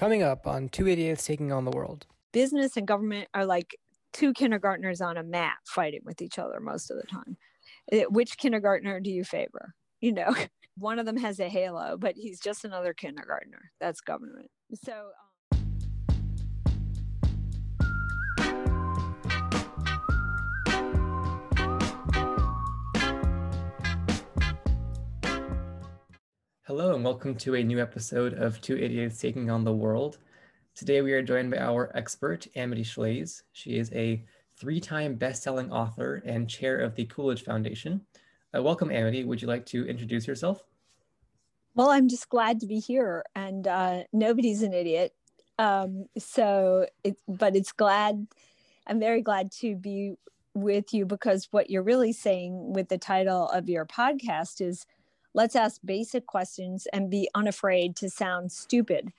Coming up on Two Idiots Taking on the World. Business and government are like two kindergartners on a mat fighting with each other most of the time. Which kindergartner do you favor? You know, one of them has a halo, but he's just another kindergartner. That's government. So. Um, Hello, and welcome to a new episode of Two Idiots Taking on the World. Today, we are joined by our expert, Amity Shlaes. She is a three time best selling author and chair of the Coolidge Foundation. Uh, welcome, Amity. Would you like to introduce yourself? Well, I'm just glad to be here, and uh, nobody's an idiot. Um, so, it, but it's glad, I'm very glad to be with you because what you're really saying with the title of your podcast is let's ask basic questions and be unafraid to sound stupid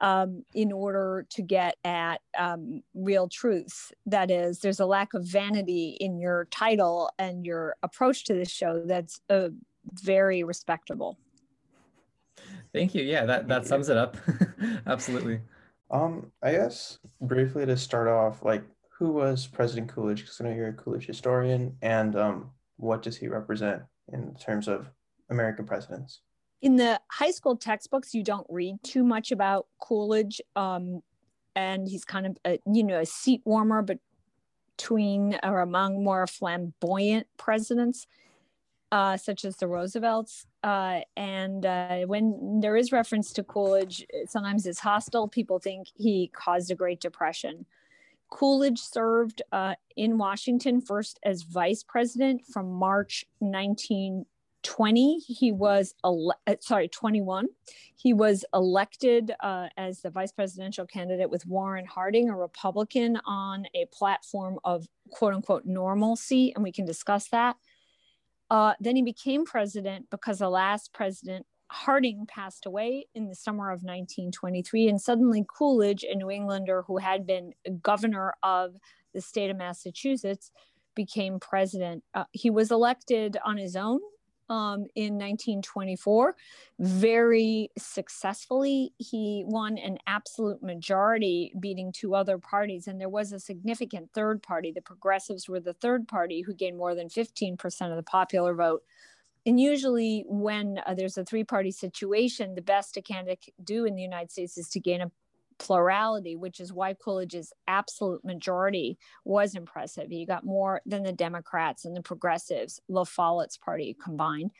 um, in order to get at um, real truths. That is, there's a lack of vanity in your title and your approach to this show that's uh, very respectable. Thank you. Yeah, that, that sums it up. Absolutely. Um, I guess briefly to start off, like who was President Coolidge? Because I know you're a Coolidge historian, and um, what does he represent in terms of American presidents? In the high school textbooks, you don't read too much about Coolidge, um, and he's kind of a, you know a seat warmer, between or among more flamboyant presidents, uh, such as the Roosevelts. Uh, and uh, when there is reference to Coolidge, sometimes it's hostile. People think he caused a Great Depression. Coolidge served uh, in Washington first as vice president from March 19 20 he was ele- uh, sorry 21 he was elected uh, as the vice presidential candidate with warren harding a republican on a platform of quote unquote normalcy and we can discuss that. Uh, then he became president because the last president harding passed away in the summer of 1923 and suddenly coolidge a new englander who had been governor of the state of massachusetts became president. Uh, he was elected on his own um, in 1924 very successfully. He won an absolute majority, beating two other parties. And there was a significant third party. The progressives were the third party who gained more than 15% of the popular vote. And usually, when uh, there's a three party situation, the best a candidate can do in the United States is to gain a plurality, which is why Coolidge's absolute majority was impressive. He got more than the Democrats and the progressives, La Follette's party combined.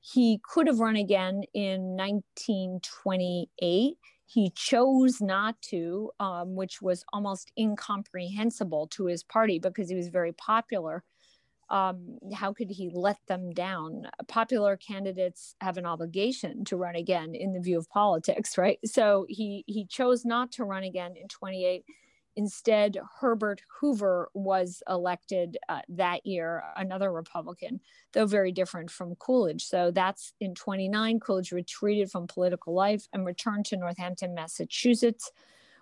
He could have run again in 1928. He chose not to, um, which was almost incomprehensible to his party because he was very popular um, how could he let them down? Popular candidates have an obligation to run again in the view of politics, right? So he he chose not to run again in 28. Instead, Herbert Hoover was elected uh, that year, another Republican, though very different from Coolidge. So that's in 29. Coolidge retreated from political life and returned to Northampton, Massachusetts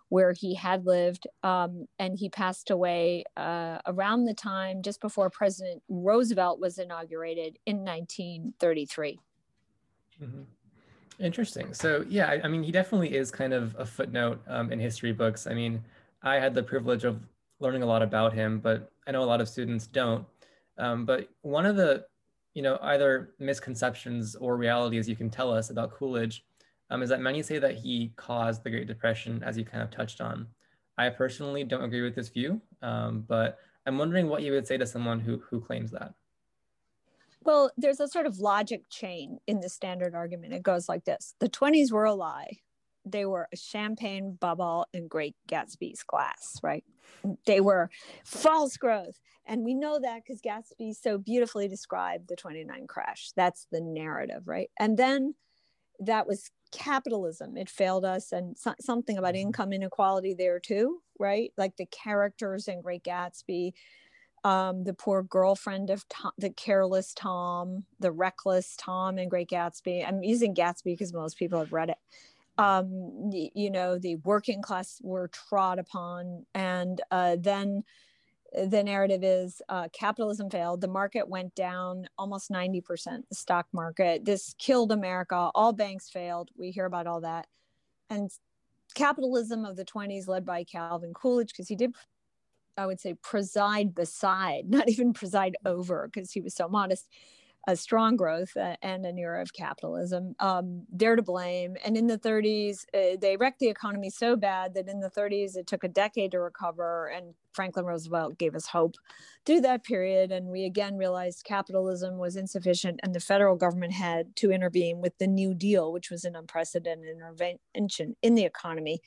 where he had lived. Um, and he passed away uh, around the time just before President Roosevelt was inaugurated in 1933. Mm-hmm. Interesting. So, yeah, I, I, mean, he definitely is kind of a footnote um, in history books. I mean, I had the privilege of learning a lot about him, but I know a lot of students don't. Um, but one of the, you know, either misconceptions or realities you can tell us about Coolidge um, is that many say that he caused the Great Depression, as you kind of touched on. I personally don't agree with this view, um, but I'm wondering what you would say to someone who, who claims that. Well, there's a sort of logic chain in the standard argument. It goes like this The 20s were a lie. They were a champagne bubble in Great Gatsby's glass, right? They were false growth. And we know that because Gatsby so beautifully described the 29 crash. That's the narrative, right? And then that was capitalism it failed us and so, something about mm-hmm. income inequality there too right like the characters in great gatsby um, the poor girlfriend of tom, the careless tom the reckless tom in great gatsby i'm using gatsby because most people have read it um, you know the working class were trod upon and uh, then the narrative is uh, capitalism failed. The market went down almost 90%, the stock market. This killed America. All banks failed. We hear about all that. And capitalism of the 20s led by calvin coolidge because he did i would say preside beside not even preside over because he was so modest a strong growth uh, and an era of capitalism. Um, they're to blame. And in the 30s, uh, they wrecked the economy so bad that in the 30s, it took a decade to recover. And Franklin Roosevelt gave us hope through that period. And we again realized capitalism was insufficient and the federal government had to intervene with the New Deal, which was an unprecedented intervention in the economy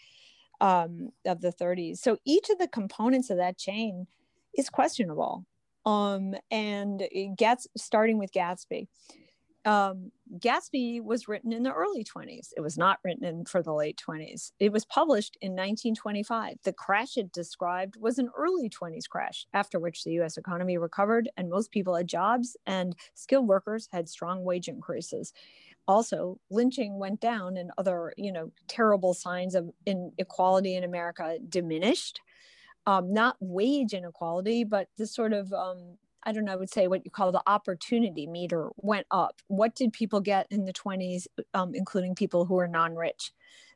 um, of the 30s. So each of the components of that chain is questionable um, and gets starting with Gatsby. Um, Gatsby was written in the early 20s. It was not written in for the late 20s. It was published in 1925. The crash it described was an early 20s crash, after which the US economy recovered and most people had jobs and skilled workers had strong wage increases. Also, lynching went down and other, you know, terrible signs of inequality in America diminished um, not wage inequality, but the sort of um, I don't know, I would say what you call the opportunity meter went up. What did people get in the 20s, um, including people who are non rich?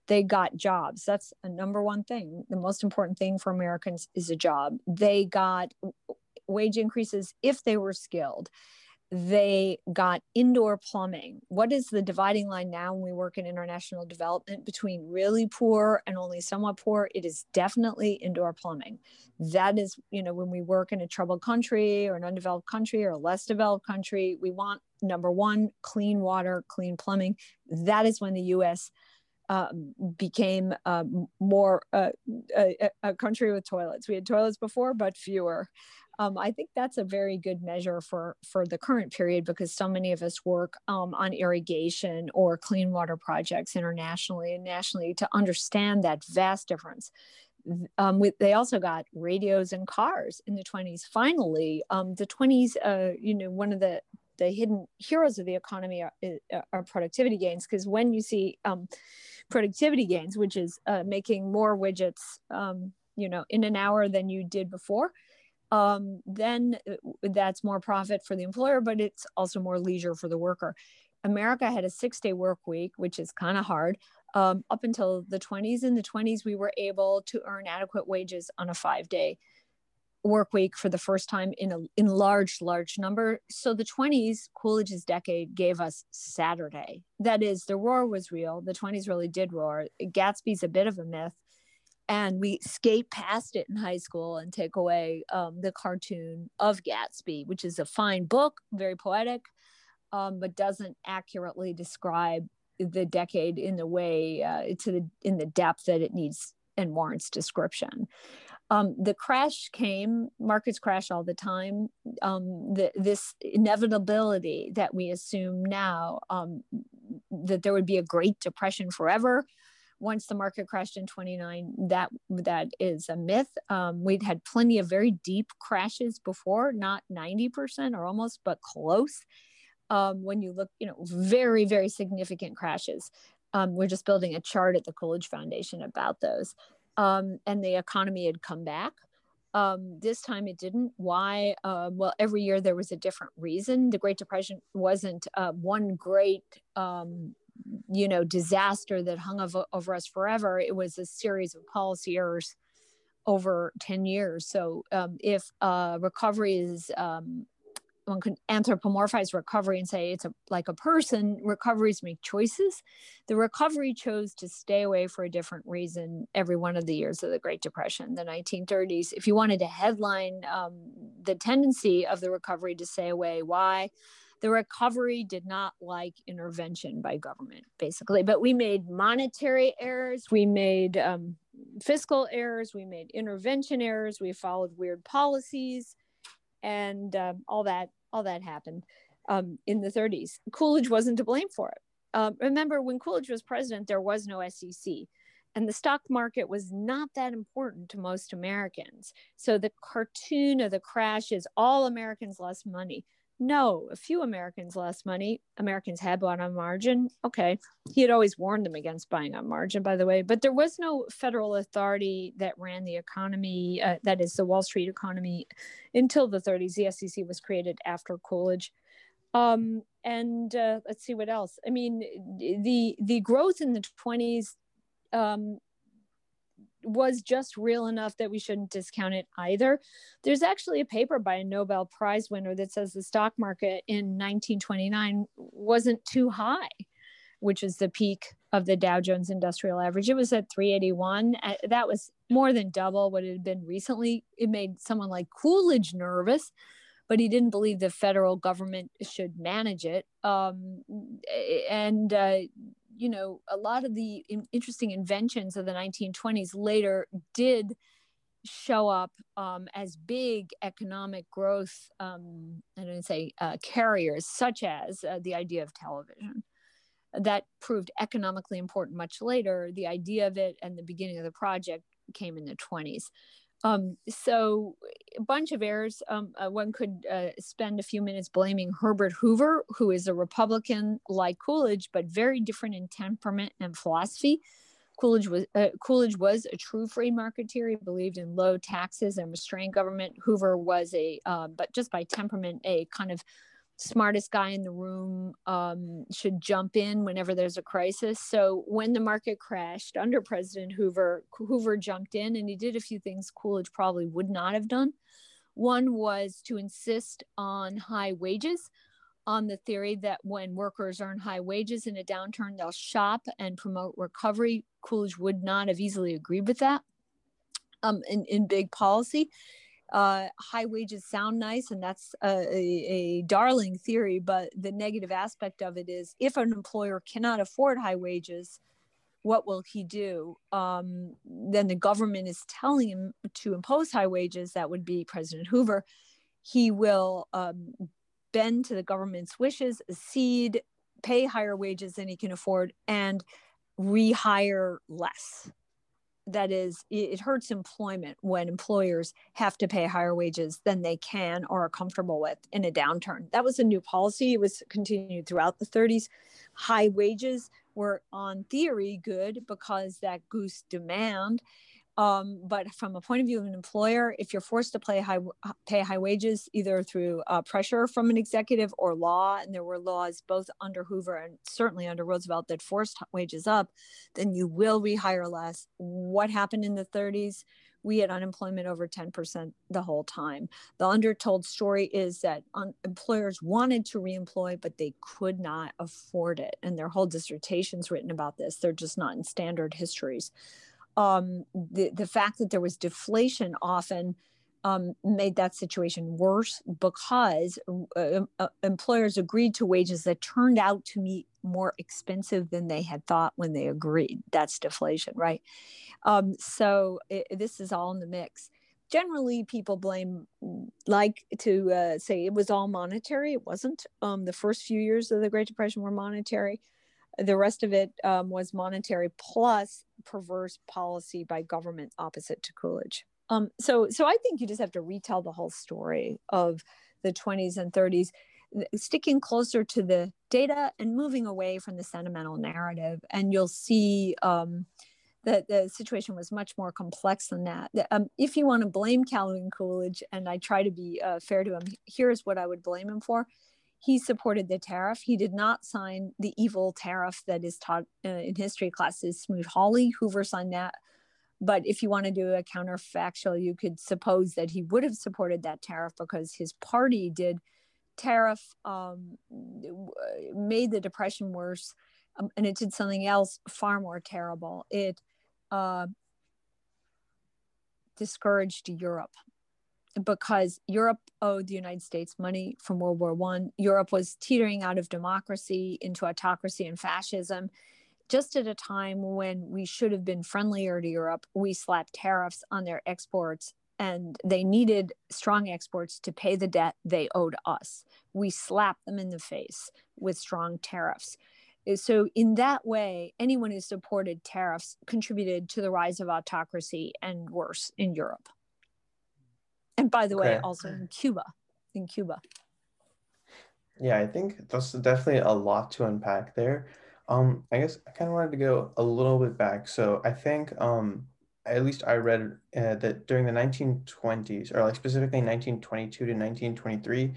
They got jobs. That's a number one thing. The most important thing for Americans is a job. They got wage increases if they were skilled they got indoor plumbing. What is the dividing line now when we work in international development between really poor and only somewhat poor? It is definitely indoor plumbing. That is, you know, when we work in a troubled country or an undeveloped country or a less developed country, we want number one, clean water, clean plumbing. That is when the US uh, became uh, more uh, a, a, country with toilets. We had toilets before, but fewer um, I think that's a very good measure for for the current period because so many of us work um, on irrigation or clean water projects internationally and nationally to understand that vast difference. Um, we, they also got radios and cars in the 20s. Finally, um, the 20s, uh, you know, one of the the hidden heroes of the economy are, are productivity gains because when you see um, productivity gains, which is uh, making more widgets, um, you know, in an hour than you did before, um, then uh, that's more profit for the employer, but it's also more leisure for the worker. America had a six day work week, which is kind of hard. Um, up until the 20s. In the 20s, we were able to earn adequate wages on a five day work week for the first time in a in large large number so the 20s coolidge's decade gave us saturday that is the roar was real the 20s really did roar gatsby's a bit of a myth and we skate past it in high school and take away um, the cartoon of Gatsby, which is a fine book, very poetic, um, but doesn't accurately describe the decade in the way uh, to the in the depth that it needs and warrants description. Um, the crash came, markets crash all the time. Um, the, this inevitability that we assume now um, that there would be a Great Depression forever once the market crashed in 29 that that is a myth um, we'd had plenty of very deep crashes before not 90% or almost but close um, when you look you know very very significant crashes um, we're just building a chart at the coolidge foundation about those um, and the economy had come back um, this time it didn't. Why? Uh, well, every year there was a different reason. The Great Depression wasn't uh, one great um, you know disaster that hung over, over us forever it was a series of policy errors over 10 years. So um, if uh, recovery is um, one can anthropomorphize recovery and say it's a, like a person recoveries make choices. The recovery chose to stay away for a different reason every one of the years of the great depression the 1930s if you wanted to headline um, the tendency of the recovery to stay away why the recovery did not like intervention by government, basically. But we made monetary errors, we made um, fiscal errors, we made intervention errors, we followed weird policies, and um, all that all that happened um, in the 30s. Coolidge wasn't to blame for it. Um, remember, when Coolidge was president, there was no SEC and the stock market was not that important to most Americans. So the cartoon of the crash is all Americans lost money. No, a few Americans lost money. Americans had bought on margin. Okay. He had always warned them against buying on margin, by the way, but there was no federal authority that ran the economy, uh, that is the Wall Street economy, until the 30s. The SEC was created after Coolidge. Um, and uh, let's see what else. I mean, the the growth in the 20s um, was just real enough that we shouldn't discount it either. There's actually a paper by a Nobel Prize winner that says the stock market in 1929 wasn't too high, which is the peak of the Dow Jones Industrial Average. It was at 381. Uh, that was more than double what it had been recently. It made someone like Coolidge nervous, but he didn't believe the federal government should manage it. Um, and uh, you know, a lot of the interesting inventions of the 1920s later did show up um, as big economic growth, um, I don't say uh, carriers, such as uh, the idea of television. That proved economically important much later. The idea of it and the beginning of the project came in the 20s. Um, so a bunch of errors. Um, uh, one could uh, spend a few minutes blaming Herbert Hoover, who is a Republican like Coolidge, but very different in temperament and philosophy. Coolidge was uh, Coolidge was a true free marketeer. He believed in low taxes and restrained government. Hoover was a, uh, but just by temperament, a kind of smartest guy in the room um, should jump in whenever there's a crisis. So when the market crashed under President Hoover, Hoover jumped in and he did a few things Coolidge probably would not have done. One was to insist on high wages on the theory that when workers earn high wages in a downturn, they'll shop and promote recovery. Coolidge would not have easily agreed with that um, in, in big policy uh, high wages sound nice and that's a, a, a, darling theory but the negative aspect of it is if an employer cannot afford high wages what will he do? Um, then the government is telling him to impose high wages. That would be president hoover. He will um, bend to the government's wishes cede pay higher wages than he can afford and rehire less that is it hurts employment when employers have to pay higher wages than they can or are comfortable with in a downturn. That was a new policy. It was continued throughout the 30s high wages were on theory good because that goose demand um, but from a point of view of an employer, if you're forced to pay high pay high wages, either through uh, pressure from an executive or law, and there were laws both under Hoover and certainly under Roosevelt that forced wages up, then you will rehire less. What happened in the 30s? We had unemployment over 10% the whole time. The undertold story is that un- employers wanted to reemploy, but they could not afford it. And their whole dissertations written about this. They're just not in standard histories um, the, the fact that there was deflation often um, made that situation worse because uh, uh, employers agreed to wages that turned out to be more expensive than they had thought when they agreed. That's deflation, right? Um, so it, this is all in the mix. Generally, people blame, like to uh, say it was all monetary. It wasn't. Um, the first few years of the Great Depression were monetary. The rest of it um, was monetary plus perverse policy by government opposite to Coolidge. Um, so, so I think you just have to retell the whole story of the 20s and 30s, sticking closer to the data and moving away from the sentimental narrative, and you'll see um, that the situation was much more complex than that. Um, if you want to blame Calvin Coolidge, and I try to be uh, fair to him, here's what I would blame him for he supported the tariff. He did not sign the evil tariff that is taught uh, in history classes. Smoot-Hawley, Hoover signed that. But if you want to do a counterfactual, you could suppose that he would have supported that tariff because his party did. Tariff um, made the depression worse, um, and it did something else far more terrible. It uh, discouraged Europe because Europe owed the United States money from World War One. Europe was teetering out of democracy into autocracy and fascism. Just at a time when we should have been friendlier to Europe, we slapped tariffs on their exports and they needed strong exports to pay the debt they owed us. We slapped them in the face with strong tariffs. So, in that way, anyone who supported tariffs contributed to the rise of autocracy and worse in Europe and by the okay. way also in cuba in cuba. Yeah i think that's definitely a lot to unpack there. Um i guess i kind of wanted to go a little bit back. So i think um at least i read uh, that during the 1920s or like specifically 1922 to 1923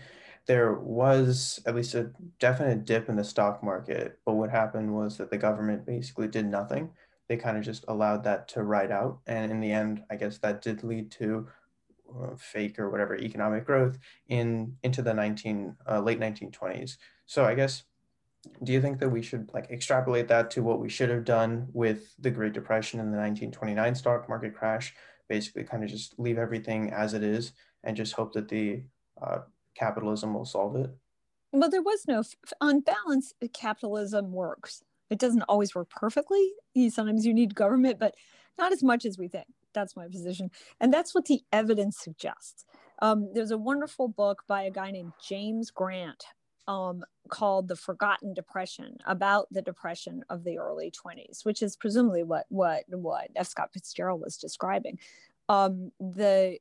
there was at least a definite dip in the stock market. But what happened was that the government basically did nothing. They kind of just allowed that to ride out. And in the end, I guess that did lead to fake or whatever economic growth in into the 19 uh, late 1920s. So I guess do you think that we should like extrapolate that to what we should have done with the Great Depression and the 1929 stock market crash? Basically, kind of just leave everything as it is and just hope that the uh, capitalism will solve it. Well, there was no on balance. Capitalism works. It doesn't always work perfectly. Sometimes you need government, but not as much as we think. That's my position, and that's what the evidence suggests. Um, there's a wonderful book by a guy named James Grant um, called the Forgotten Depression about the depression of the early 20s, which is presumably what what what F. Scott Fitzgerald was describing. Um, the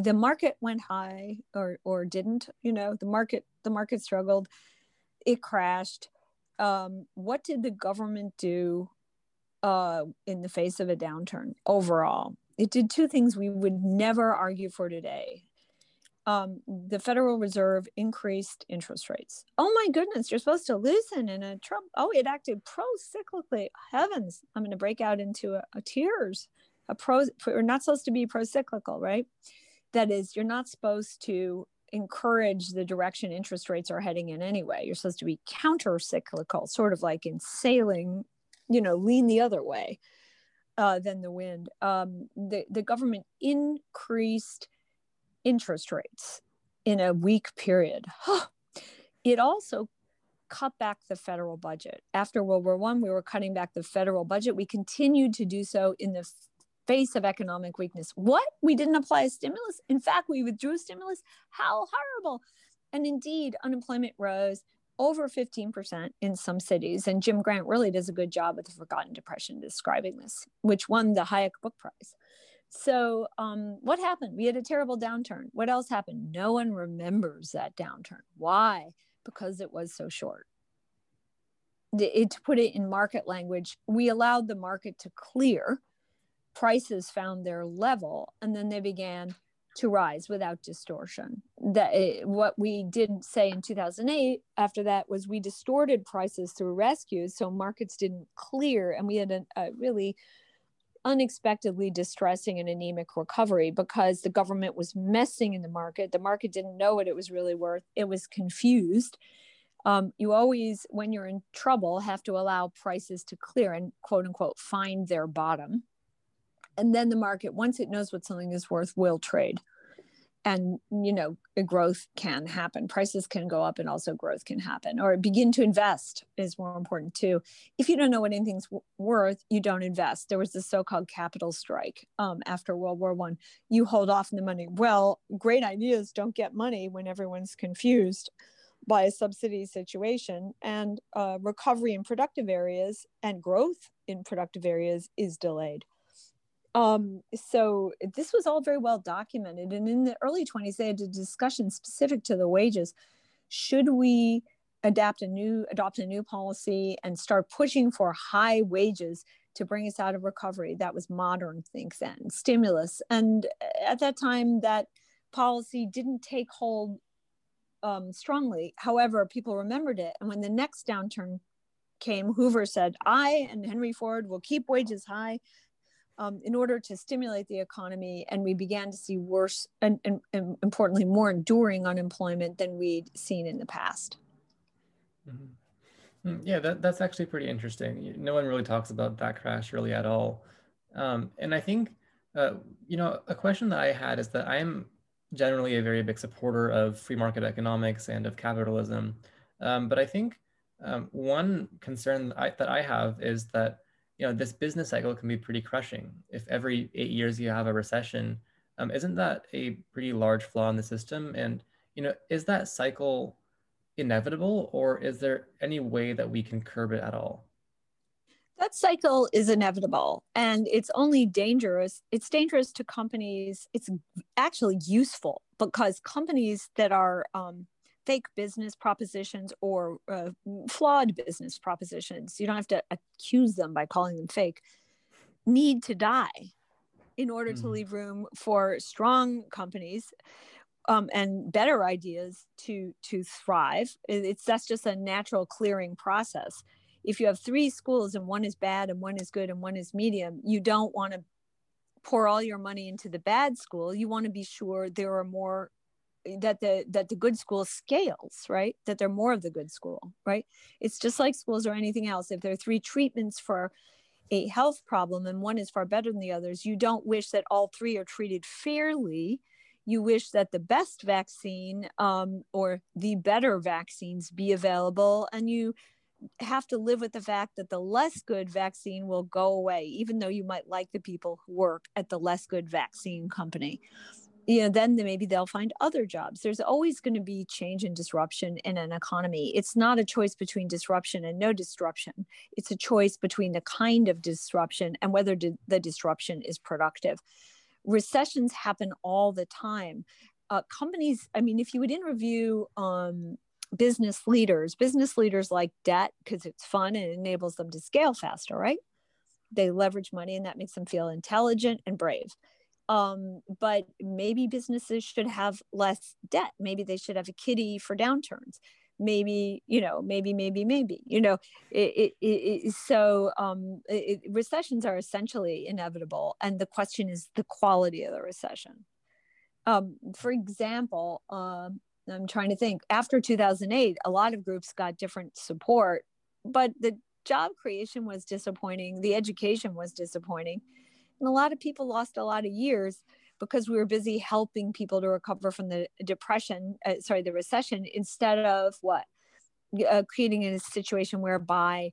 the market went high or or didn't, you know, the market the market struggled, it crashed. Um, what did the government do uh, in the face of a downturn overall? It did two things we would never argue for today um, the Federal Reserve increased interest rates. Oh my goodness, you're supposed to loosen in a Trump. Oh, it acted pro-cyclically. Heavens, I'm going to break out into a, a tears. A pro, we're not supposed to be pro-cyclical, right? That is, you're not supposed to encourage the direction interest rates are heading in anyway. You're supposed to be counter-cyclical, sort of like in sailing, you know, lean the other way uh, than the wind. Um, the the government increased interest rates in a week period. it also cut back the federal budget. After World War One, we were cutting back the federal budget. We continued to do so in the face of economic weakness. What? We didn't apply a stimulus. In fact, we withdrew a stimulus. How horrible. And indeed, unemployment rose over 15% in some cities. And Jim Grant really does a good job with the Forgotten Depression describing this, which won the Hayek Book Prize. So, um, what happened? We had a terrible downturn. What else happened? No one remembers that downturn. Why? Because it was so short. It, to put it in market language, we allowed the market to clear. Prices found their level, and then they began to rise without distortion. That it, what we did say in 2008 after that was we distorted prices through rescues, so markets didn't clear, and we had a, a really unexpectedly distressing and anemic recovery because the government was messing in the market. The market didn't know what it was really worth, it was confused. Um, you always, when you're in trouble, have to allow prices to clear and quote unquote find their bottom. And then the market, once it knows what something is worth, will trade. And you know growth can happen. Prices can go up and also growth can happen. Or begin to invest is more important too. If you don't know what anything's w- worth you don't invest. There was this so-called capital strike um, after world war one. You hold off on the money. Well great ideas don't get money when everyone's confused by a subsidy situation. And uh, recovery in productive areas and growth in productive areas is delayed um, so this was all very well documented. And in the early 20s, they had a discussion specific to the wages. Should we adapt a new adopt a new policy and start pushing for high wages to bring us out of recovery? That was modern think then, stimulus. And at that time, that policy didn't take hold um, strongly. However, people remembered it. And when the next downturn came, Hoover said, I and Henry Ford will keep wages high um, in order to stimulate the economy. And we began to see worse and, and, and importantly, more enduring unemployment than we'd seen in the past. Mm-hmm. Mm, yeah, that, that's actually pretty interesting. No one really talks about that crash really at all. Um, and I think, uh, you know, a question that I had is that I'm generally a very big supporter of free market economics and of capitalism. Um, but I think um, one concern I, that I have is that you know, this business cycle can be pretty crushing. If every eight years you have a recession, um, isn't that a pretty large flaw in the system? And, you know, is that cycle inevitable or is there any way that we can curb it at all? That cycle is inevitable and it's only dangerous. It's dangerous to companies. It's actually useful because companies that are um, fake business propositions or uh, flawed business propositions, you don't have to accuse them by calling them fake, need to die in order mm. to leave room for strong companies um, and better ideas to to thrive. It's that's just a natural clearing process. if you have three schools and one is bad and one is good and one is medium, you don't want to pour all your money into the bad school. You want to be sure there are more that the that the good school scales right? That they're more of the good school right? It's just like schools or anything else. If there are three treatments for a health problem and one is far better than the others you don't wish that all three are treated fairly. You wish that the best vaccine um, or the better vaccines be available and you have to live with the fact that the less good vaccine will go away even though you might like the people who work at the less good vaccine company you know then maybe they'll find other jobs. There's always going to be change and disruption in an economy. It's not a choice between disruption and no disruption. It's a choice between the kind of disruption and whether the disruption is productive. Recessions happen all the time. Uh, companies i mean if you would interview um, business leaders business leaders like debt because it's fun and enables them to scale faster right? They leverage money and that makes them feel intelligent and brave um, but maybe businesses should have less debt. Maybe they should have a kitty for downturns. Maybe you know maybe maybe maybe you know it, it, it so um, it, recessions are essentially inevitable and the question is the quality of the recession. Um, for example um, i'm trying to think after 2008 a lot of groups got different support but the job creation was disappointing the education was disappointing and a lot of people lost a lot of years because we were busy helping people to recover from the depression, uh, sorry, the recession, instead of what? Uh, creating a situation whereby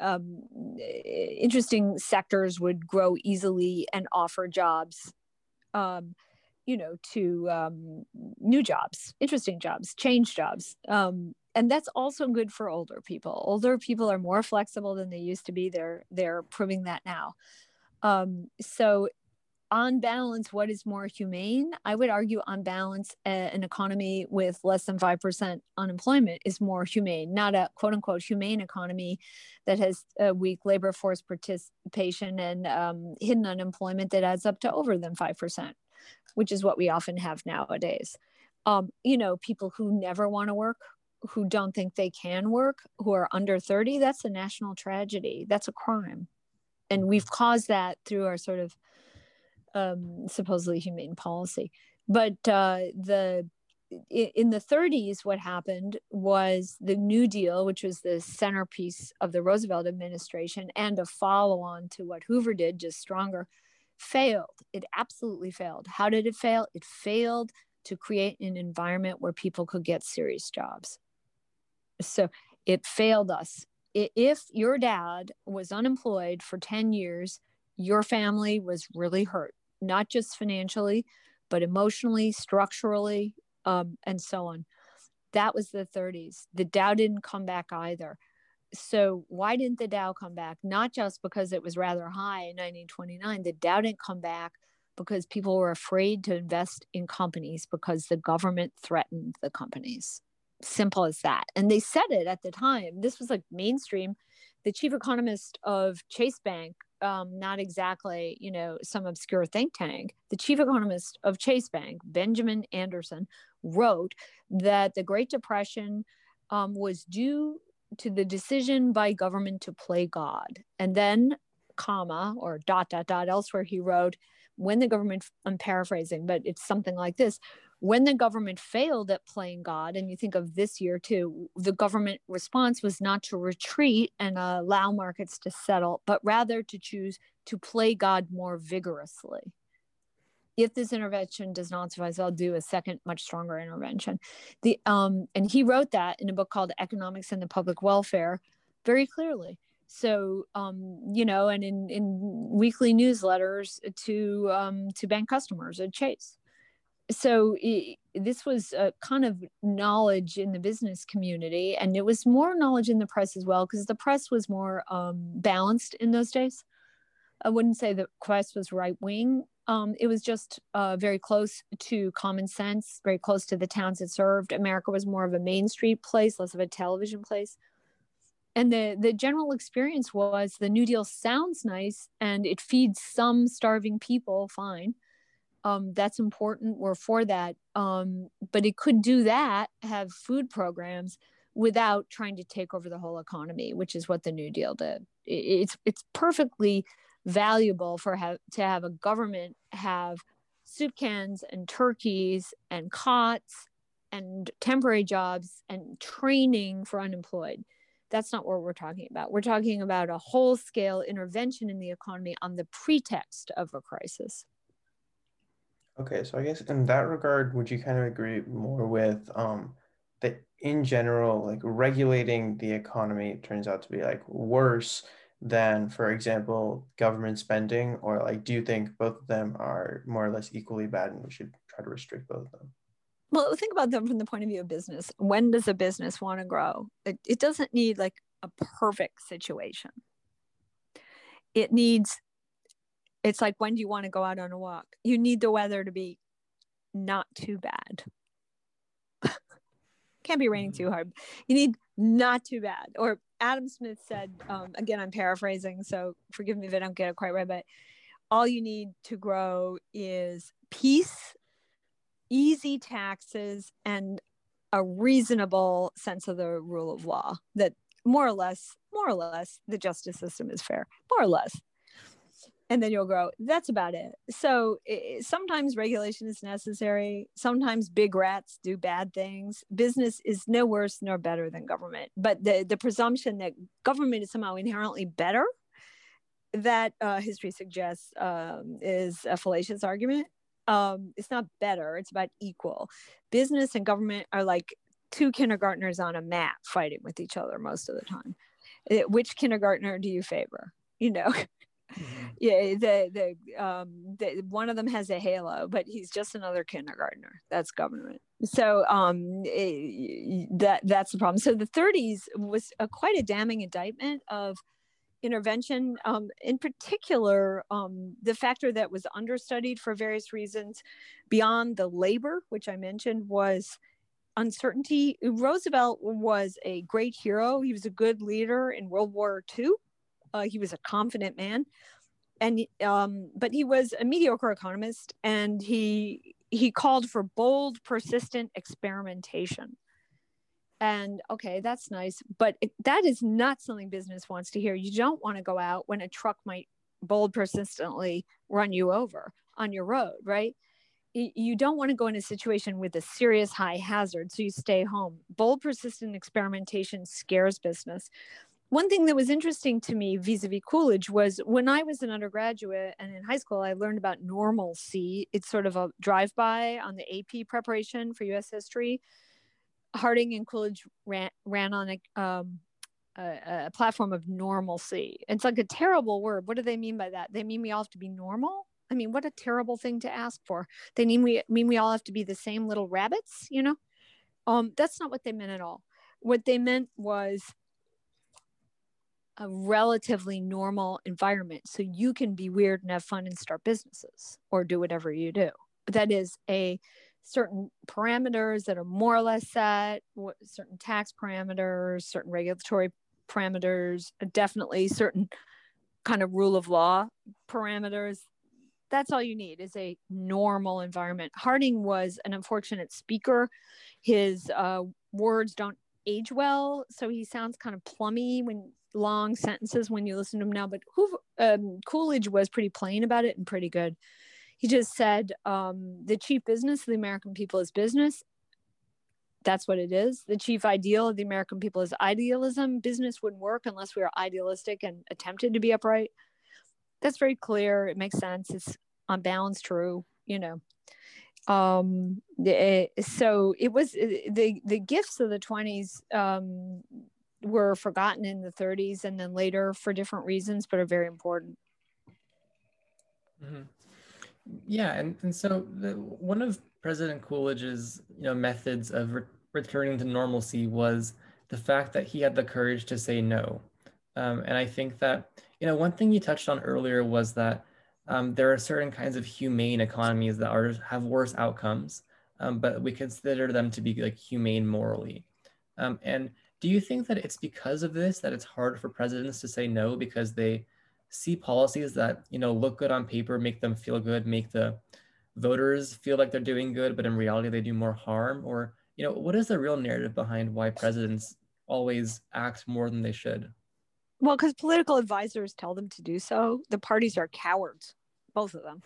um, interesting sectors would grow easily and offer jobs, um, you know, to um, new jobs, interesting jobs, change jobs. Um, and that's also good for older people. Older people are more flexible than they used to be. They're they're proving that now. Um, so, on balance, what is more humane? I would argue, on balance, an economy with less than 5% unemployment is more humane, not a quote unquote humane economy that has a weak labor force participation and um, hidden unemployment that adds up to over than 5%, which is what we often have nowadays. Um, you know, people who never want to work, who don't think they can work, who are under 30, that's a national tragedy. That's a crime and we've caused that through our sort of um, supposedly humane policy. But uh, the in the 30s, what happened was the New Deal, which was the centerpiece of the Roosevelt administration and a follow on to what Hoover did, just stronger, failed. It absolutely failed. How did it fail? It failed to create an environment where people could get serious jobs. So it failed us if your dad was unemployed for 10 years, your family was really hurt, not just financially, but emotionally, structurally, um, and so on. That was the 30s. The Dow didn't come back either. So, why didn't the Dow come back? Not just because it was rather high in 1929, the Dow didn't come back because people were afraid to invest in companies because the government threatened the companies simple as that. And they said it at the time. This was like mainstream. The chief economist of Chase Bank, um, not exactly, you know, some obscure think tank, the chief economist of Chase Bank, Benjamin Anderson, wrote that the Great Depression um, was due to the decision by government to play God. And then, comma, or dot, dot, dot, elsewhere, he wrote, when the government, I'm paraphrasing, but it's something like this when the government failed at playing God, and you think of this year too, the government response was not to retreat and allow markets to settle, but rather to choose to play God more vigorously. If this intervention does not suffice, I'll do a second, much stronger intervention. The um, and he wrote that in a book called Economics and the Public Welfare, very clearly. So um, you know, and in in weekly newsletters to um, to bank customers at Chase so it, this was a kind of knowledge in the business community and it was more knowledge in the press as well because the press was more um, balanced in those days. I wouldn't say the press was right wing um, it was just uh, very close to common sense very close to the towns it served. America was more of a main street place less of a television place. And the the general experience was the new deal sounds nice and it feeds some starving people fine um, that's important. We're for that. Um, but it could do that, have food programs, without trying to take over the whole economy, which is what the New Deal did. It's it's perfectly valuable for have to have a government have soup cans and turkeys and cots and temporary jobs and training for unemployed. That's not what we're talking about. We're talking about a whole scale intervention in the economy on the pretext of a crisis. Okay, so I guess in that regard, would you kind of agree more with um, that in general, like regulating the economy turns out to be like worse than, for example, government spending? Or like, do you think both of them are more or less equally bad and we should try to restrict both of them? Well, think about them from the point of view of business. When does a business want to grow? It, it doesn't need like a perfect situation. It needs it's like when do you want to go out on a walk? You need the weather to be not too bad. Can't be raining too mm-hmm. hard. You need not too bad. Or adam smith said um, again i'm paraphrasing so forgive me if i don't get it quite right but all you need to grow is peace easy taxes and a reasonable sense of the rule of law that more or less more or less the justice system is fair. More or less and then you'll grow. That's about it. So it, sometimes regulation is necessary. Sometimes big rats do bad things. Business is no worse nor better than government. But the, the presumption that government is somehow inherently better, that uh, history suggests um, is a fallacious argument. Um, it's not better, it's about equal. Business and government are like two kindergartners on a mat fighting with each other most of the time. It, which kindergartner do you favor? You know, Mm-hmm. Yeah, the the um the, one of them has a halo, but he's just another kindergartner. That's government. So um it, that that's the problem. So the 30s was a, quite a damning indictment of intervention. Um, in particular, um, the factor that was understudied for various reasons beyond the labor, which I mentioned, was uncertainty. Roosevelt was a great hero. He was a good leader in World War II. Uh, he was a confident man, and um, but he was a mediocre economist, and he he called for bold, persistent experimentation. And okay, that's nice, but it, that is not something business wants to hear. You don't want to go out when a truck might bold, persistently run you over on your road, right? you don't want to go in a situation with a serious high hazard so you stay home bold persistent experimentation scares business one thing that was interesting to me vis-a-vis coolidge was when i was an undergraduate and in high school i learned about normalcy. It's sort of a drive-by on the ap preparation for us history. Harding and coolidge ran, ran on a, um, a, a platform of normalcy. It's like a terrible word. What do they mean by that? They mean we all have to be normal? I mean what a terrible thing to ask for. They mean we mean we all have to be the same little rabbits you know? Um that's not what they meant at all. What they meant was a relatively normal environment so you can be weird and have fun and start businesses or do whatever you do. That is a certain parameters that are more or less set certain tax parameters certain regulatory parameters definitely certain kind of rule of law parameters. That's all you need is a normal environment. Harding was an unfortunate speaker. His uh, words don't age well so he sounds kind of plummy when long sentences when you listen to him now, but Hoover, um, Coolidge was pretty plain about it and pretty good. He just said um, the chief business of the American people is business. That's what it is. The chief ideal of the American people is idealism. Business wouldn't work unless we are idealistic and attempted to be upright. That's very clear. It makes sense. It's on balance true, you know um it, so it was the the gifts of the 20s um were forgotten in the 30s and then later for different reasons, but are very important. Mm-hmm. Yeah, and, and so the, one of President Coolidge's you know methods of re- returning to normalcy was the fact that he had the courage to say no. Um, and I think that you know one thing you touched on earlier was that um, there are certain kinds of humane economies that are have worse outcomes, um, but we consider them to be like humane morally. Um, and do you think that it's because of this that it's hard for presidents to say no because they see policies that you know look good on paper, make them feel good, make the voters feel like they're doing good, but in reality they do more harm? Or you know, what is the real narrative behind why presidents always act more than they should? Well, because political advisors tell them to do so. The parties are cowards, both of them.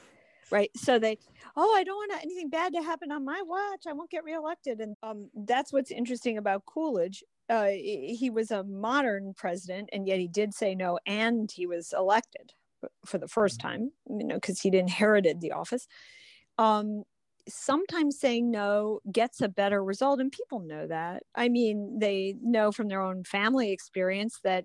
Right. So they, oh, I don't want anything bad to happen on my watch. I won't get reelected. And um, that's what's interesting about Coolidge. Uh, he was a modern president, and yet he did say no, and he was elected for the first mm-hmm. time, you know, because he'd inherited the office. Um, sometimes saying no gets a better result, and people know that. I mean, they know from their own family experience that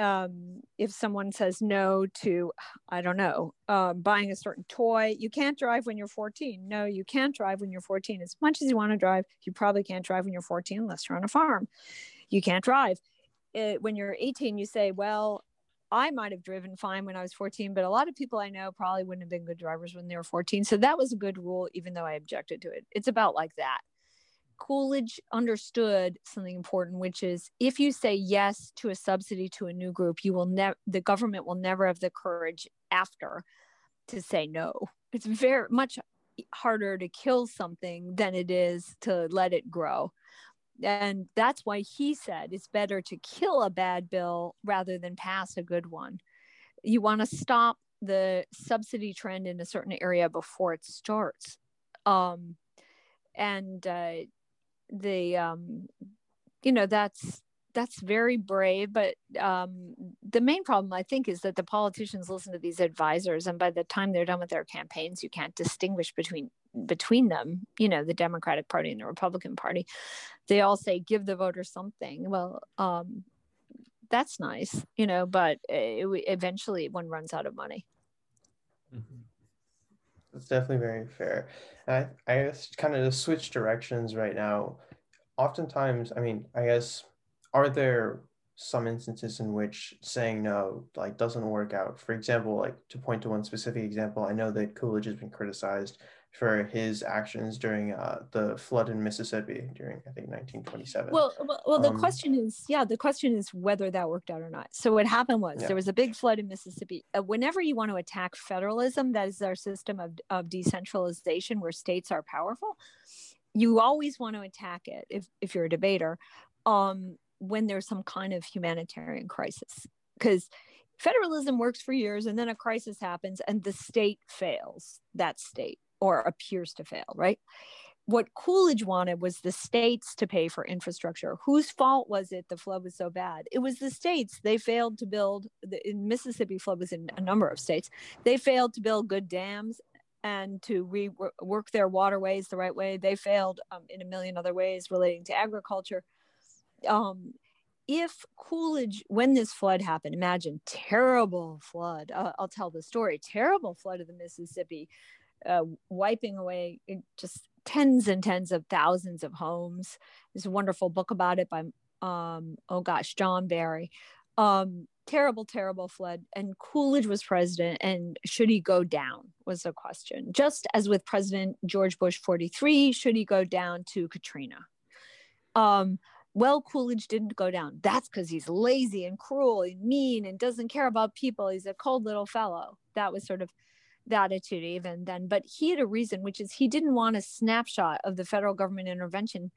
um, if someone says no to, I don't know, uh, buying a certain toy, you can't drive when you're 14. No, you can't drive when you're 14. As much as you want to drive, you probably can't drive when you're 14 unless you're on a farm. You can't drive. It, when you're 18, you say, well, I might have driven fine when I was 14, but a lot of people I know probably wouldn't have been good drivers when they were 14. So that was a good rule, even though I objected to it. It's about like that. Coolidge understood something important, which is if you say yes to a subsidy to a new group, you will never, the government will never have the courage after to say no. It's very much harder to kill something than it is to let it grow. And that's why he said it's better to kill a bad bill rather than pass a good one. You want to stop the subsidy trend in a certain area before it starts. Um, and uh, the um, you know that's that's very brave but um, the main problem i think is that the politicians listen to these advisors and by the time they're done with their campaigns you can't distinguish between between them you know the democratic party and the republican party. They all say give the voter something. Well um, that's nice you know but it, eventually one runs out of money. Mm-hmm. That's definitely very fair. And I, I guess kind of to switch directions right now. Oftentimes, I mean, I guess, are there some instances in which saying no like doesn't work out? For example, like to point to one specific example, I know that Coolidge has been criticized for his actions during uh, the flood in Mississippi during I think 1927. Well, well, well the um, question is, yeah, the question is whether that worked out or not. So what happened was yeah. there was a big flood in Mississippi. Uh, whenever you want to attack federalism, that is our system of, of decentralization where states are powerful. You always want to attack it if if you're a debater, um, when there's some kind of humanitarian crisis, because federalism works for years and then a crisis happens and the state fails that state or appears to fail, right? What Coolidge wanted was the states to pay for infrastructure. Whose fault was it the flood was so bad? It was the states. They failed to build, the in Mississippi flood was in a number of states. They failed to build good dams and to rework their waterways the right way. They failed um, in a million other ways relating to agriculture. Um, if Coolidge, when this flood happened, imagine terrible flood. Uh, I'll tell the story. Terrible flood of the Mississippi uh, wiping away just tens and tens of thousands of homes. There's a wonderful book about it by, um, oh gosh, John Barry. Um, terrible, terrible flood. And Coolidge was president, and should he go down was the question. Just as with President George Bush 43, should he go down to Katrina? Um, well, Coolidge didn't go down. That's because he's lazy and cruel and mean and doesn't care about people. He's a cold little fellow. That was sort of the attitude even then. But he had a reason, which is he didn't want a snapshot of the federal government intervention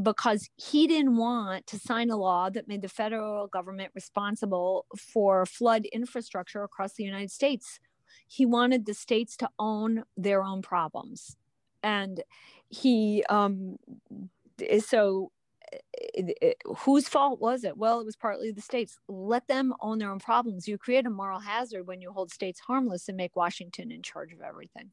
because he didn't want to sign a law that made the federal government responsible for flood infrastructure across the United States. He wanted the states to own their own problems. And he, um, so whose fault was it? Well, it was partly the states. Let them own their own problems. You create a moral hazard when you hold states harmless and make Washington in charge of everything.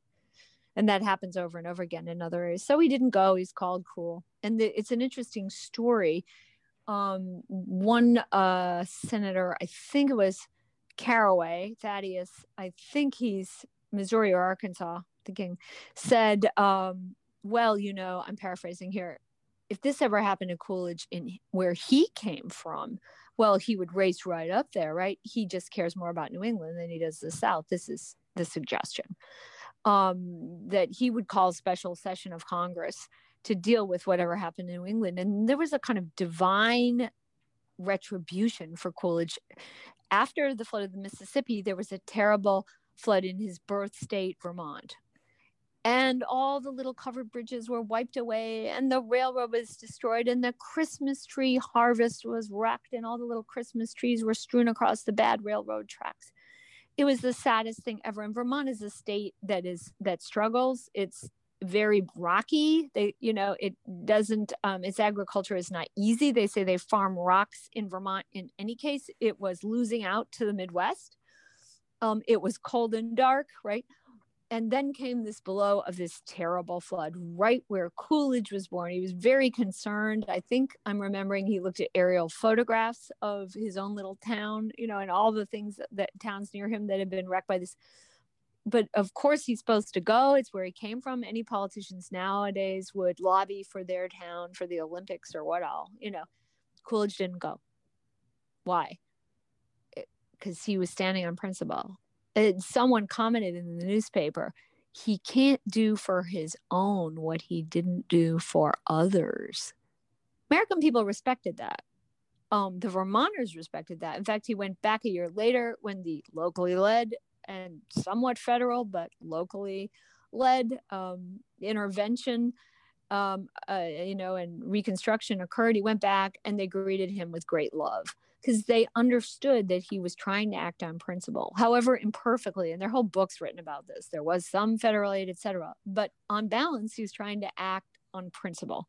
And that happens over and over again in other areas. So he didn't go. He's called cruel. And the, it's an interesting story. Um, one uh, senator, I think it was Caraway, Thaddeus, I think he's Missouri or Arkansas, thinking, said, um, well, you know, I'm paraphrasing here if this ever happened to Coolidge in where he came from, well, he would race right up there, right? He just cares more about New England than he does the South. This is the suggestion um, that he would call special session of Congress to deal with whatever happened in New England. And there was a kind of divine retribution for Coolidge. After the flood of the Mississippi, there was a terrible flood in his birth state, Vermont and all the little covered bridges were wiped away and the railroad was destroyed and the christmas tree harvest was wrecked and all the little christmas trees were strewn across the bad railroad tracks. It was the saddest thing ever and vermont is a state that is that struggles. It's very rocky. They you know it doesn't um, its agriculture is not easy. They say they farm rocks in vermont in any case. It was losing out to the midwest. Um, it was cold and dark right and then came this blow of this terrible flood right where Coolidge was born. He was very concerned. I think I'm remembering he looked at aerial photographs of his own little town, you know, and all the things that, that towns near him that had been wrecked by this. But of course, he's supposed to go. It's where he came from. Any politicians nowadays would lobby for their town for the Olympics or what all, you know. Coolidge didn't go. Why? Eh, because he was standing on principle someone commented in the newspaper he can't do for his own what he didn't do for others. American people respected that. Um, the vermonters respected that. In fact he went back a year later when the locally led and somewhat federal but locally led um, intervention um, uh, you know and reconstruction occurred. He went back and they greeted him with great love because they understood that he was trying to act on principle, however imperfectly. And their whole book's written about this. There was some federal aid, etc. But on balance, he was trying to act on principle.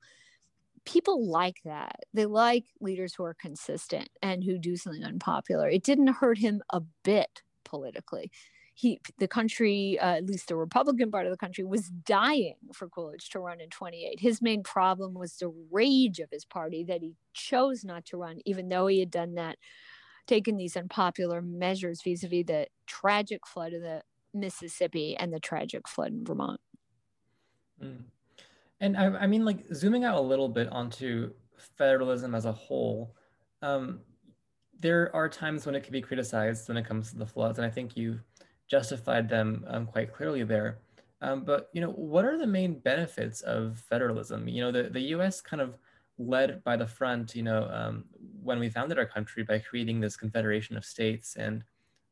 People like that. They like leaders who are consistent and who do something unpopular. It didn't hurt him a bit politically he the country uh, at least the republican part of the country was dying for coolidge to run in 28 his main problem was the rage of his party that he chose not to run even though he had done that taken these unpopular measures vis-a-vis the tragic flood of the mississippi and the tragic flood in vermont mm. and I, I, mean like zooming out a little bit onto federalism as a whole um, there are times when it can be criticized when it comes to the floods and i think you justified them um, quite clearly there. Um, but you know, what are the main benefits of federalism? You know, the, the U.S. kind of led by the front. You know, um, when we founded our country by creating this confederation of states, and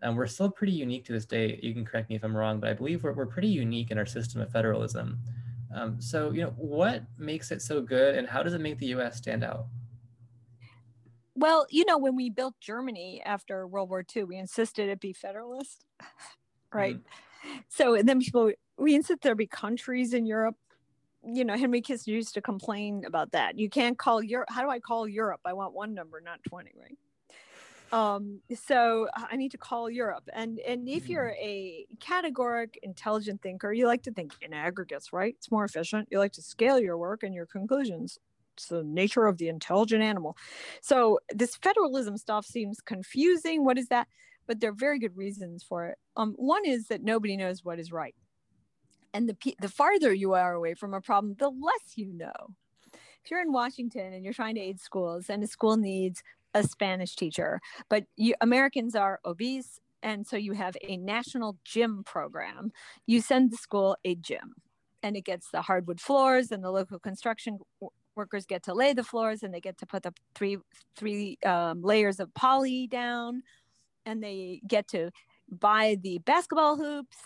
um, we're still pretty unique to this day. You can correct me if I'm wrong, but I believe we're, we're pretty unique in our system of federalism. Um, so, you know, what makes it so good, and how does it make the U.S. stand out? Well, you know, when we built Germany after World War II, we insisted it be federalist right? Mm. So then people, we insist there be countries in Europe. You know, Henry Kissinger used to complain about that. You can't call Europe. How do I call Europe? I want one number, not 20, right? Um, so I need to call Europe. And and if mm. you're a categoric, intelligent thinker, you like to think in aggregates, right? It's more efficient. You like to scale your work and your conclusions. It's the nature of the intelligent animal. So this federalism stuff seems confusing. What is that? But there are very good reasons for it. Um, one is that nobody knows what is right. And the, the farther you are away from a problem, the less you know. If you're in Washington and you're trying to aid schools and a school needs a Spanish teacher, but you, Americans are obese, and so you have a national gym program, you send the school a gym and it gets the hardwood floors and the local construction workers get to lay the floors and they get to put the three three um, layers of poly down and they get to buy the basketball hoops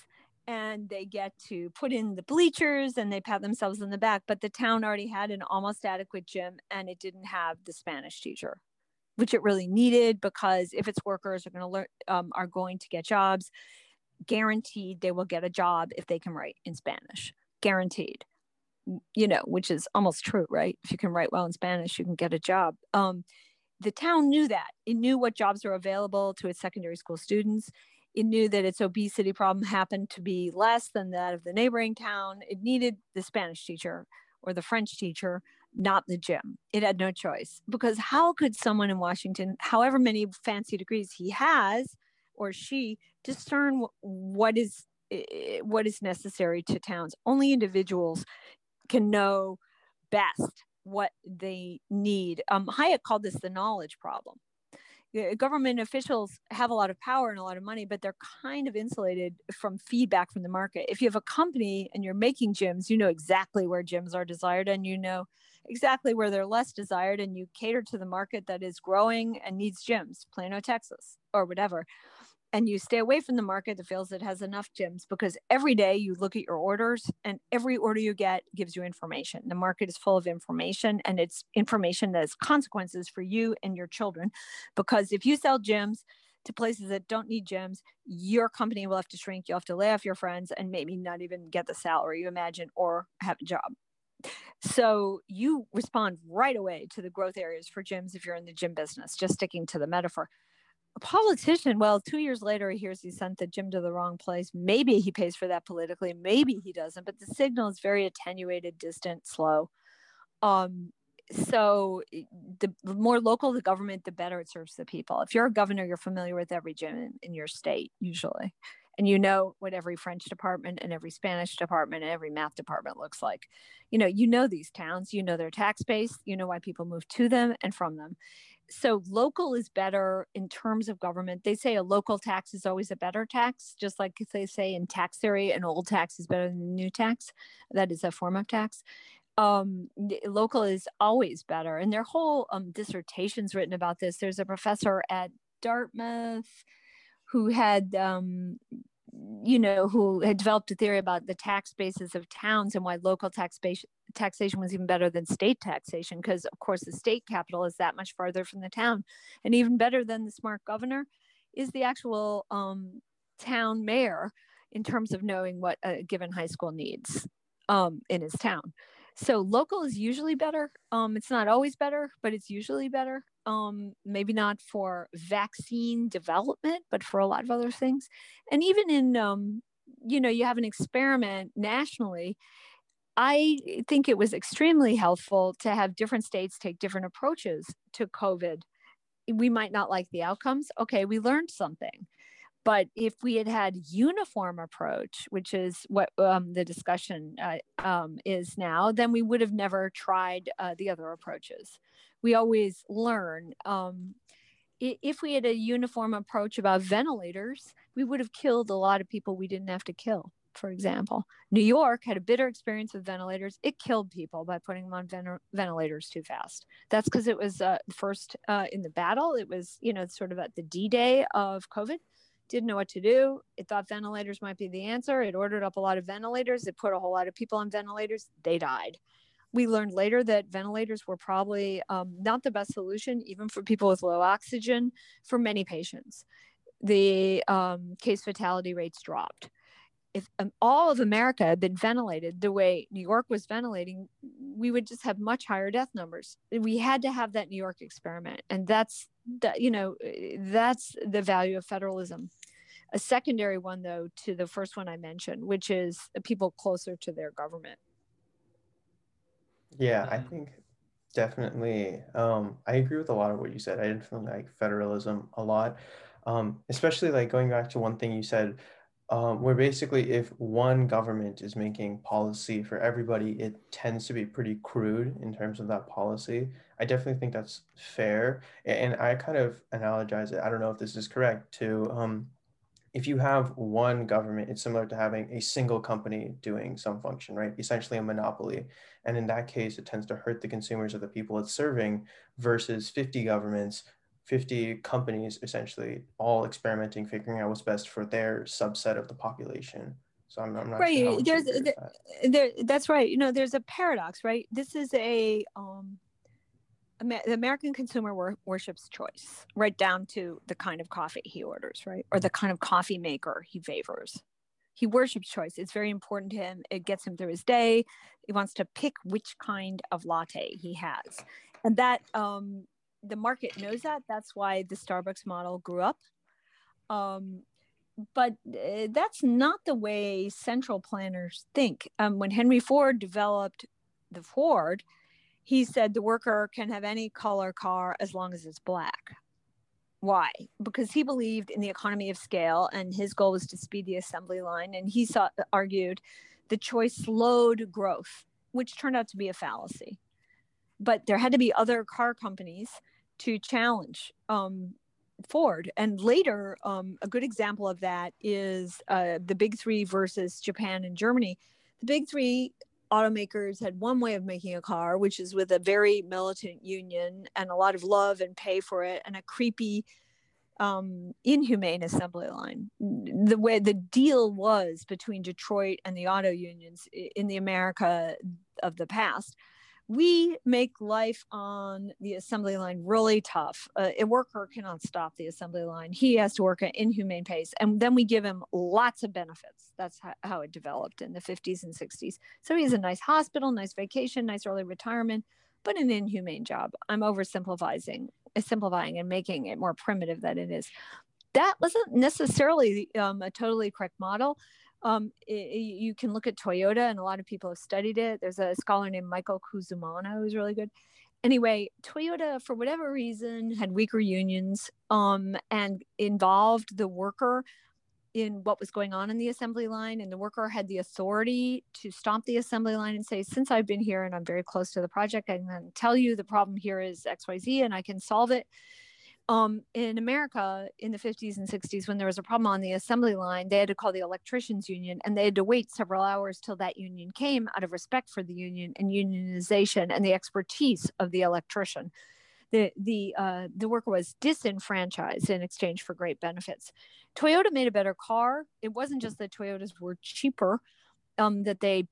and they get to put in the bleachers and they pat themselves in the back. But the town already had an almost adequate gym and it didn't have the spanish teacher which it really needed because if its workers are going to learn um, are going to get jobs guaranteed they will get a job if they can write in spanish. Guaranteed. You know which is almost true right? If you can write well in spanish you can get a job. Um, the town knew that. It knew what jobs were available to its secondary school students. It knew that its obesity problem happened to be less than that of the neighboring town. It needed the Spanish teacher or the French teacher, not the gym. It had no choice because how could someone in Washington, however many fancy degrees he has or she, discern what is what is necessary to towns? Only individuals can know best what they need. Um, Hayek called this the knowledge problem. Government officials have a lot of power and a lot of money, but they're kind of insulated from feedback from the market. If you have a company and you're making gyms, you know exactly where gyms are desired and you know exactly where they're less desired, and you cater to the market that is growing and needs gyms, Plano, Texas, or whatever. And you stay away from the market that feels it has enough gyms because every day you look at your orders and every order you get gives you information. The market is full of information and it's information that has consequences for you and your children. Because if you sell gyms to places that don't need gyms, your company will have to shrink. You'll have to lay off your friends and maybe not even get the salary you imagine or have a job. So you respond right away to the growth areas for gyms if you're in the gym business, just sticking to the metaphor a politician, well, two years later, he hears he sent the gym to the wrong place. Maybe he pays for that politically, maybe he doesn't, but the signal is very attenuated, distant, slow. Um, so the more local the government, the better it serves the people. If you're a governor, you're familiar with every gym in, in your state, usually. And you know what every French department and every Spanish department and every math department looks like. You know, you know these towns, you know their tax base, you know why people move to them and from them so local is better in terms of government. They say a local tax is always a better tax, just like they say in tax theory, an old tax is better than a new tax. That is a form of tax. Um, local is always better. And their whole um, dissertations written about this. There's a professor at Dartmouth who had um, you know, who had developed a theory about the tax bases of towns and why local tax base, taxation was even better than state taxation, because of course the state capital is that much farther from the town. And even better than the smart governor is the actual um, town mayor in terms of knowing what a given high school needs um, in his town. So local is usually better. Um, it's not always better, but it's usually better um, maybe not for vaccine development, but for a lot of other things. And even in, um, you know, you have an experiment nationally. I think it was extremely helpful to have different states take different approaches to COVID. We might not like the outcomes. Okay, we learned something. But if we had had uniform approach, which is what um, the discussion uh, um, is now, then we would have never tried uh, the other approaches we always learn. Um, if we had a uniform approach about ventilators, we would have killed a lot of people we didn't have to kill. For example, New York had a bitter experience with ventilators. It killed people by putting them on ven- ventilators too fast. That's because it was uh, first uh, in the battle. It was, you know, sort of at the D Day of COVID. Didn't know what to do. It thought ventilators might be the answer. It ordered up a lot of ventilators. It put a whole lot of people on ventilators. They died we learned later that ventilators were probably um, not the best solution, even for people with low oxygen, for many patients. The um, case fatality rates dropped. If um, all of America had been ventilated the way New York was ventilating, we would just have much higher death numbers. We had to have that New York experiment, and that's that. You know, that's the value of federalism. A secondary one, though, to the first one I mentioned, which is people closer to their government yeah, I think definitely. Um, I agree with a lot of what you said. I definitely like federalism a lot, um, especially like going back to one thing you said, um, where basically if one government is making policy for everybody, it tends to be pretty crude in terms of that policy. I definitely think that's fair, and I kind of analogize it. I don't know if this is correct to um, if you have one government, it's similar to having a single company doing some function, right? Essentially a monopoly. And in that case, it tends to hurt the consumers or the people it's serving versus 50 governments, 50 companies essentially all experimenting, figuring out what's best for their subset of the population. So I'm, I'm not right. Sure there's there, there, that's right. You know, there's a paradox, right? This is a um the American consumer wor- worships choice, right down to the kind of coffee he orders, right, or the kind of coffee maker he favors. He worships choice. It's very important to him. It gets him through his day. He wants to pick which kind of latte he has, and that um, the market knows that. That's why the Starbucks model grew up. Um, but uh, that's not the way central planners think. Um, when Henry Ford developed the Ford, he said the worker can have any color car as long as it's black. Why? Because he believed in the economy of scale and his goal was to speed the assembly line. And he saw, argued the choice slowed growth, which turned out to be a fallacy. But there had to be other car companies to challenge um, Ford. And later, um, a good example of that is uh, the big three versus Japan and Germany. The big three automakers had one way of making a car, which is with a very militant union and a lot of love and pay for it, and a creepy um, inhumane assembly line. The way the deal was between Detroit and the auto unions in the America of the past, we make life on the assembly line really tough. Uh, a worker cannot stop the assembly line. He has to work at inhumane pace. And then we give him lots of benefits. That's how, how it developed in the 50s and 60s. So he has a nice hospital, nice vacation, nice early retirement, but an inhumane job. I'm oversimplifying simplifying and making it more primitive than it is. That wasn't necessarily um, a totally correct model. Um, it, you can look at Toyota, and a lot of people have studied it. There's a scholar named Michael Cusumano who's really good. Anyway, Toyota, for whatever reason, had weaker unions um, and involved the worker in what was going on in the assembly line and the worker had the authority to stop the assembly line and say since i've been here and i'm very close to the project i can tell you the problem here is xyz and i can solve it um, in america in the 50s and 60s when there was a problem on the assembly line they had to call the electricians union and they had to wait several hours till that union came out of respect for the union and unionization and the expertise of the electrician the the uh, the worker was disenfranchised in exchange for great benefits. Toyota made a better car. It wasn't just that Toyotas were cheaper, um, that they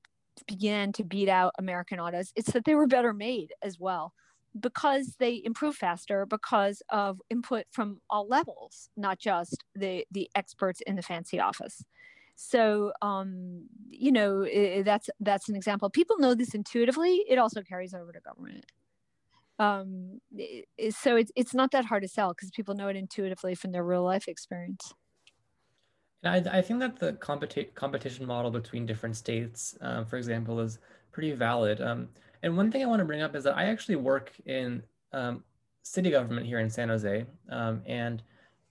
began to beat out American autos. It's that they were better made as well because they improve faster because of input from all levels, not just the the experts in the fancy office. So, um, you know, it, that's that's an example. People know this intuitively. It also carries over to government um, so it's it's not that hard to sell because people know it intuitively from their real life experience. And I, I think that the competi- competition model between different states, um, for example, is pretty valid. Um, and one thing I want to bring up is that I actually work in um, city government here in San Jose, um, and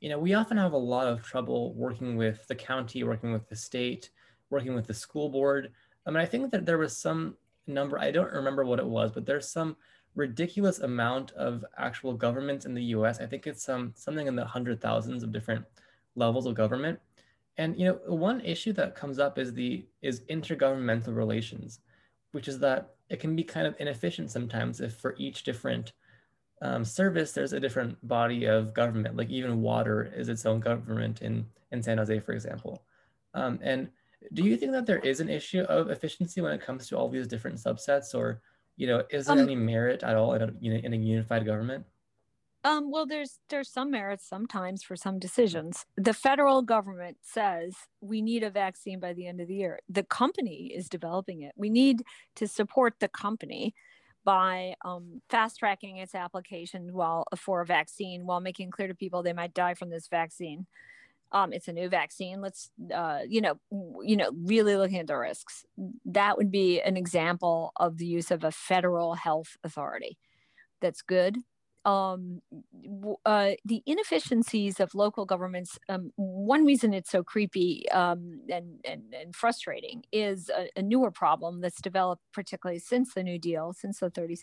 you know we often have a lot of trouble working with the county, working with the state, working with the school board. I mean, I think that there was some number I don't remember what it was, but there's some ridiculous amount of actual governments in the US. I think it's um, something in the hundred thousands of different levels of government. And you know, one issue that comes up is the is intergovernmental relations, which is that it can be kind of inefficient sometimes if for each different um, service there's a different body of government. Like even water is its own government in in San Jose, for example. Um, and do you think that there is an issue of efficiency when it comes to all these different subsets, or you know, is there um, any merit at all in a, in a unified government? Um, well, there's there's some merits sometimes for some decisions. The federal government says we need a vaccine by the end of the year. The company is developing it. We need to support the company by um, fast tracking its application while for a vaccine, while making clear to people they might die from this vaccine um, it's a new vaccine let's uh, you know you know really looking at the risks that would be an example of the use of a federal health authority that's good um, uh, the inefficiencies of local governments um, one reason it's so creepy um, and, and, and frustrating is a, a newer problem that's developed particularly since the new deal since the 30s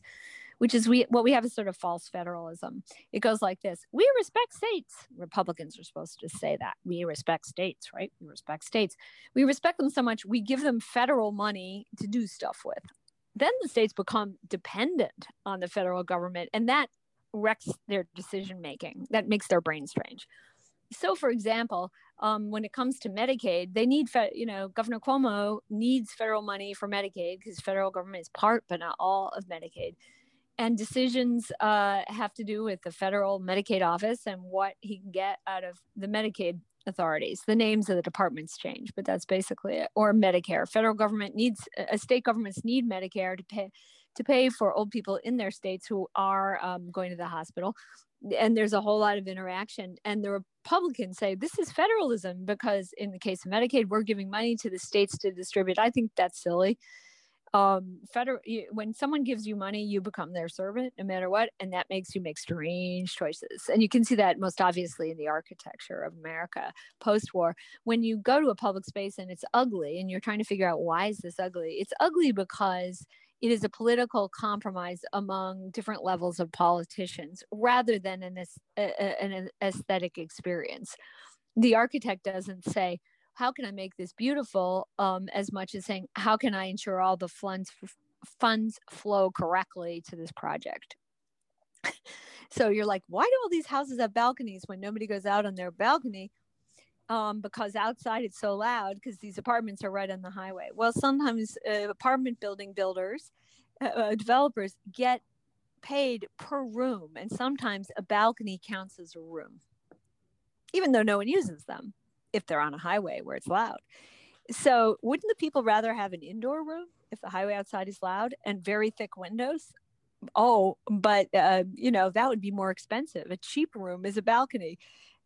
which is we what we have is sort of false federalism. It goes like this: We respect states. Republicans are supposed to say that we respect states, right? We respect states. We respect them so much we give them federal money to do stuff with. Then the states become dependent on the federal government, and that wrecks their decision making. That makes their brain strange. So, for example, um, when it comes to Medicaid, they need, fe- you know, Governor Cuomo needs federal money for Medicaid because federal government is part, but not all of Medicaid and decisions uh, have to do with the federal Medicaid office and what he can get out of the Medicaid authorities. The names of the departments change, but that's basically it. Or Medicare. Federal government needs, uh, state governments need Medicare to pay to pay for old people in their states who are um, going to the hospital. And there's a whole lot of interaction. And the Republicans say this is federalism because in the case of Medicaid, we're giving money to the states to distribute. I think that's silly um federal when someone gives you money you become their servant no matter what and that makes you make strange choices and you can see that most obviously in the architecture of america post-war when you go to a public space and it's ugly and you're trying to figure out why is this ugly it's ugly because it is a political compromise among different levels of politicians rather than an, an aesthetic experience the architect doesn't say how can I make this beautiful um, as much as saying, how can I ensure all the funds, funds flow correctly to this project? So you're like, why do all these houses have balconies when nobody goes out on their balcony? Um, because outside it's so loud because these apartments are right on the highway. Well, sometimes uh, apartment building builders, uh, uh, developers get paid per room, and sometimes a balcony counts as a room, even though no one uses them if they're on a highway where it's loud. So, wouldn't the people rather have an indoor room if the highway outside is loud and very thick windows? Oh, but uh, you know that would be more expensive. A cheap room is a balcony,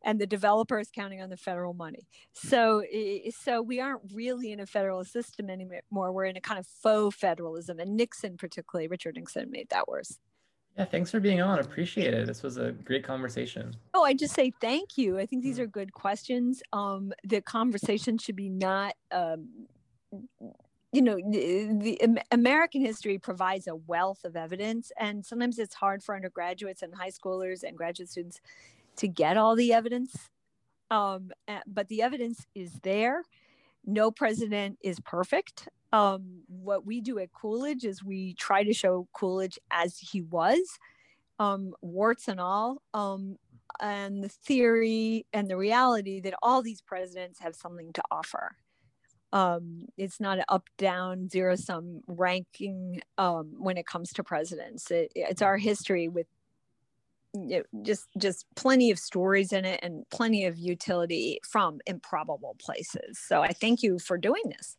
and the developer is counting on the federal money. So, so we aren't really in a federal system anymore. We're in a kind of faux federalism, and Nixon, particularly Richard Nixon, made that worse. Yeah, thanks for being on. Appreciate it. This was a great conversation. Oh, I just say thank you. I think these mm. are good questions. Um, the conversation should be not, um, you know, the, the, American history provides a wealth of evidence, and sometimes it's hard for undergraduates and high schoolers and graduate students to get all the evidence. Um, but the evidence is there. No president is perfect um, what we do at Coolidge is we try to show Coolidge as he was, um, warts and all, um, and the theory and the reality that all these presidents have something to offer. Um, it's not an up down zero sum ranking um, when it comes to presidents. It, it's our history with just just plenty of stories in it and plenty of utility from improbable places. So I thank you for doing this.